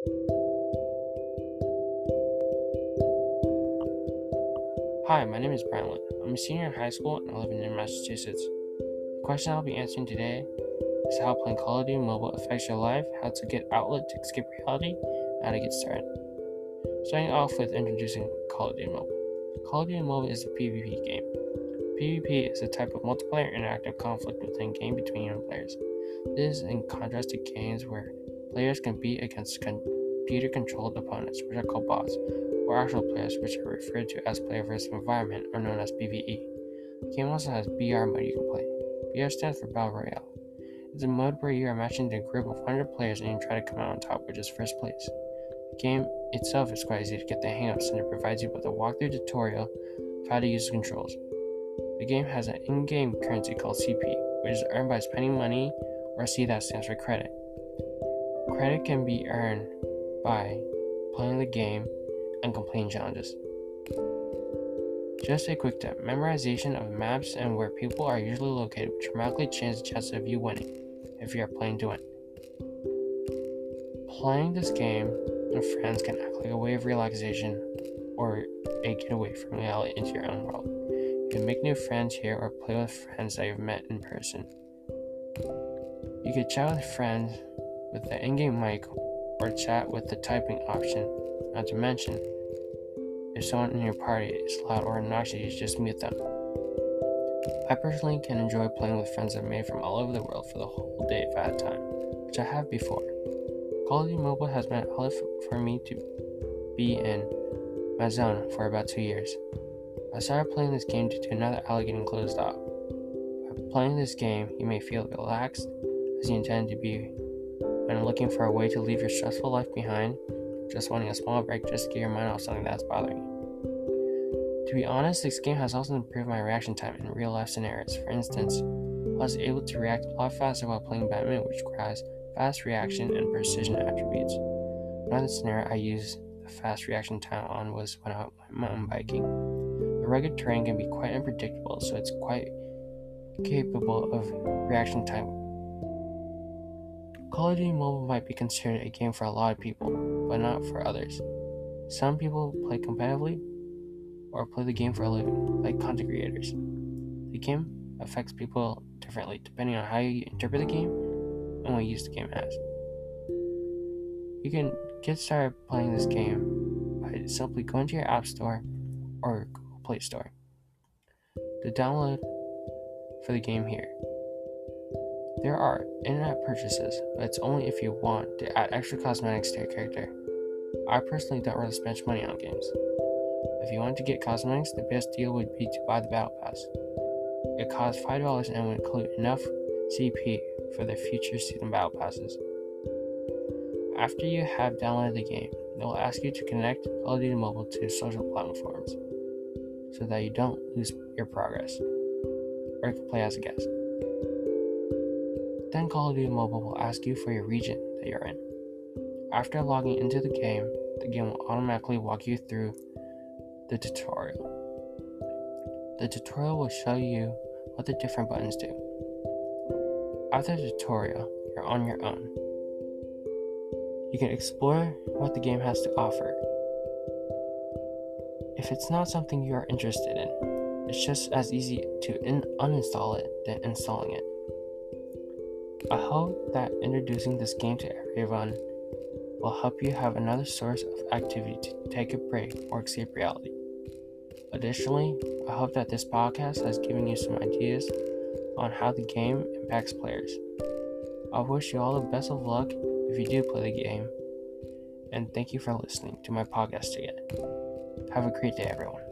Hi, my name is Brian I'm a senior in high school and I live in Massachusetts. The question I'll be answering today is how playing Call of Duty Mobile affects your life, how to get outlet to escape reality, and how to get started. Starting off with introducing Call of Duty Mobile. Call of Duty Mobile is a PvP game. PvP is a type of multiplayer interactive conflict within game between human players. This is in contrast to games where players compete against computer controlled opponents, which are called bots, or actual players, which are referred to as player versus environment, are known as PvE. The game also has BR mode you can play. BR stands for Battle Royale. It's a mode where you are matched into a group of 100 players and you try to come out on top, which is first place. The game itself is quite easy to get the hang of since it provides you with a walkthrough tutorial of how to use the controls. The game has an in game currency called CP, which is earned by spending money, or C that stands for credit. Credit can be earned by playing the game and completing challenges. Just a quick tip memorization of maps and where people are usually located will dramatically change the chances of you winning if you are playing to win. Playing this game with friends can act like a way of relaxation or a getaway from reality into your own world. You can make new friends here or play with friends that you've met in person. You can chat with friends with the in game mic or chat with the typing option not to mention, if someone in your party is loud or obnoxious, just mute them. I personally can enjoy playing with friends I've made from all over the world for the whole day if I had time, which I have before. Call of Duty Mobile has been an outlet for me to be in my zone for about two years. I started playing this game due to another outlet getting closed off. By playing this game, you may feel relaxed as you intend to be when looking for a way to leave your stressful life behind just wanting a small break just to get your mind off something that's bothering you. To be honest, this game has also improved my reaction time in real life scenarios. For instance, I was able to react a lot faster while playing Batman, which requires fast reaction and precision attributes. Another scenario I used the fast reaction time on was when I went mountain biking. The rugged terrain can be quite unpredictable, so it's quite capable of reaction time Call of Duty Mobile might be considered a game for a lot of people, but not for others. Some people play competitively or play the game for a living, like content creators. The game affects people differently depending on how you interpret the game and what you use the game has. You can get started playing this game by simply going to your App Store or Google Play Store. The download for the game here there are internet purchases, but it's only if you want to add extra cosmetics to your character. I personally don't really spend money on games. If you want to get cosmetics, the best deal would be to buy the Battle Pass. It costs $5 and would include enough CP for the future season Battle Passes. After you have downloaded the game, they will ask you to connect Call of Duty Mobile to social platforms so that you don't lose your progress, or you can play as a guest. Then Call of Duty Mobile will ask you for your region that you're in. After logging into the game, the game will automatically walk you through the tutorial. The tutorial will show you what the different buttons do. After the tutorial, you're on your own. You can explore what the game has to offer. If it's not something you are interested in, it's just as easy to in- uninstall it than installing it. I hope that introducing this game to everyone will help you have another source of activity to take a break or escape reality. Additionally, I hope that this podcast has given you some ideas on how the game impacts players. I wish you all the best of luck if you do play the game, and thank you for listening to my podcast again. Have a great day, everyone.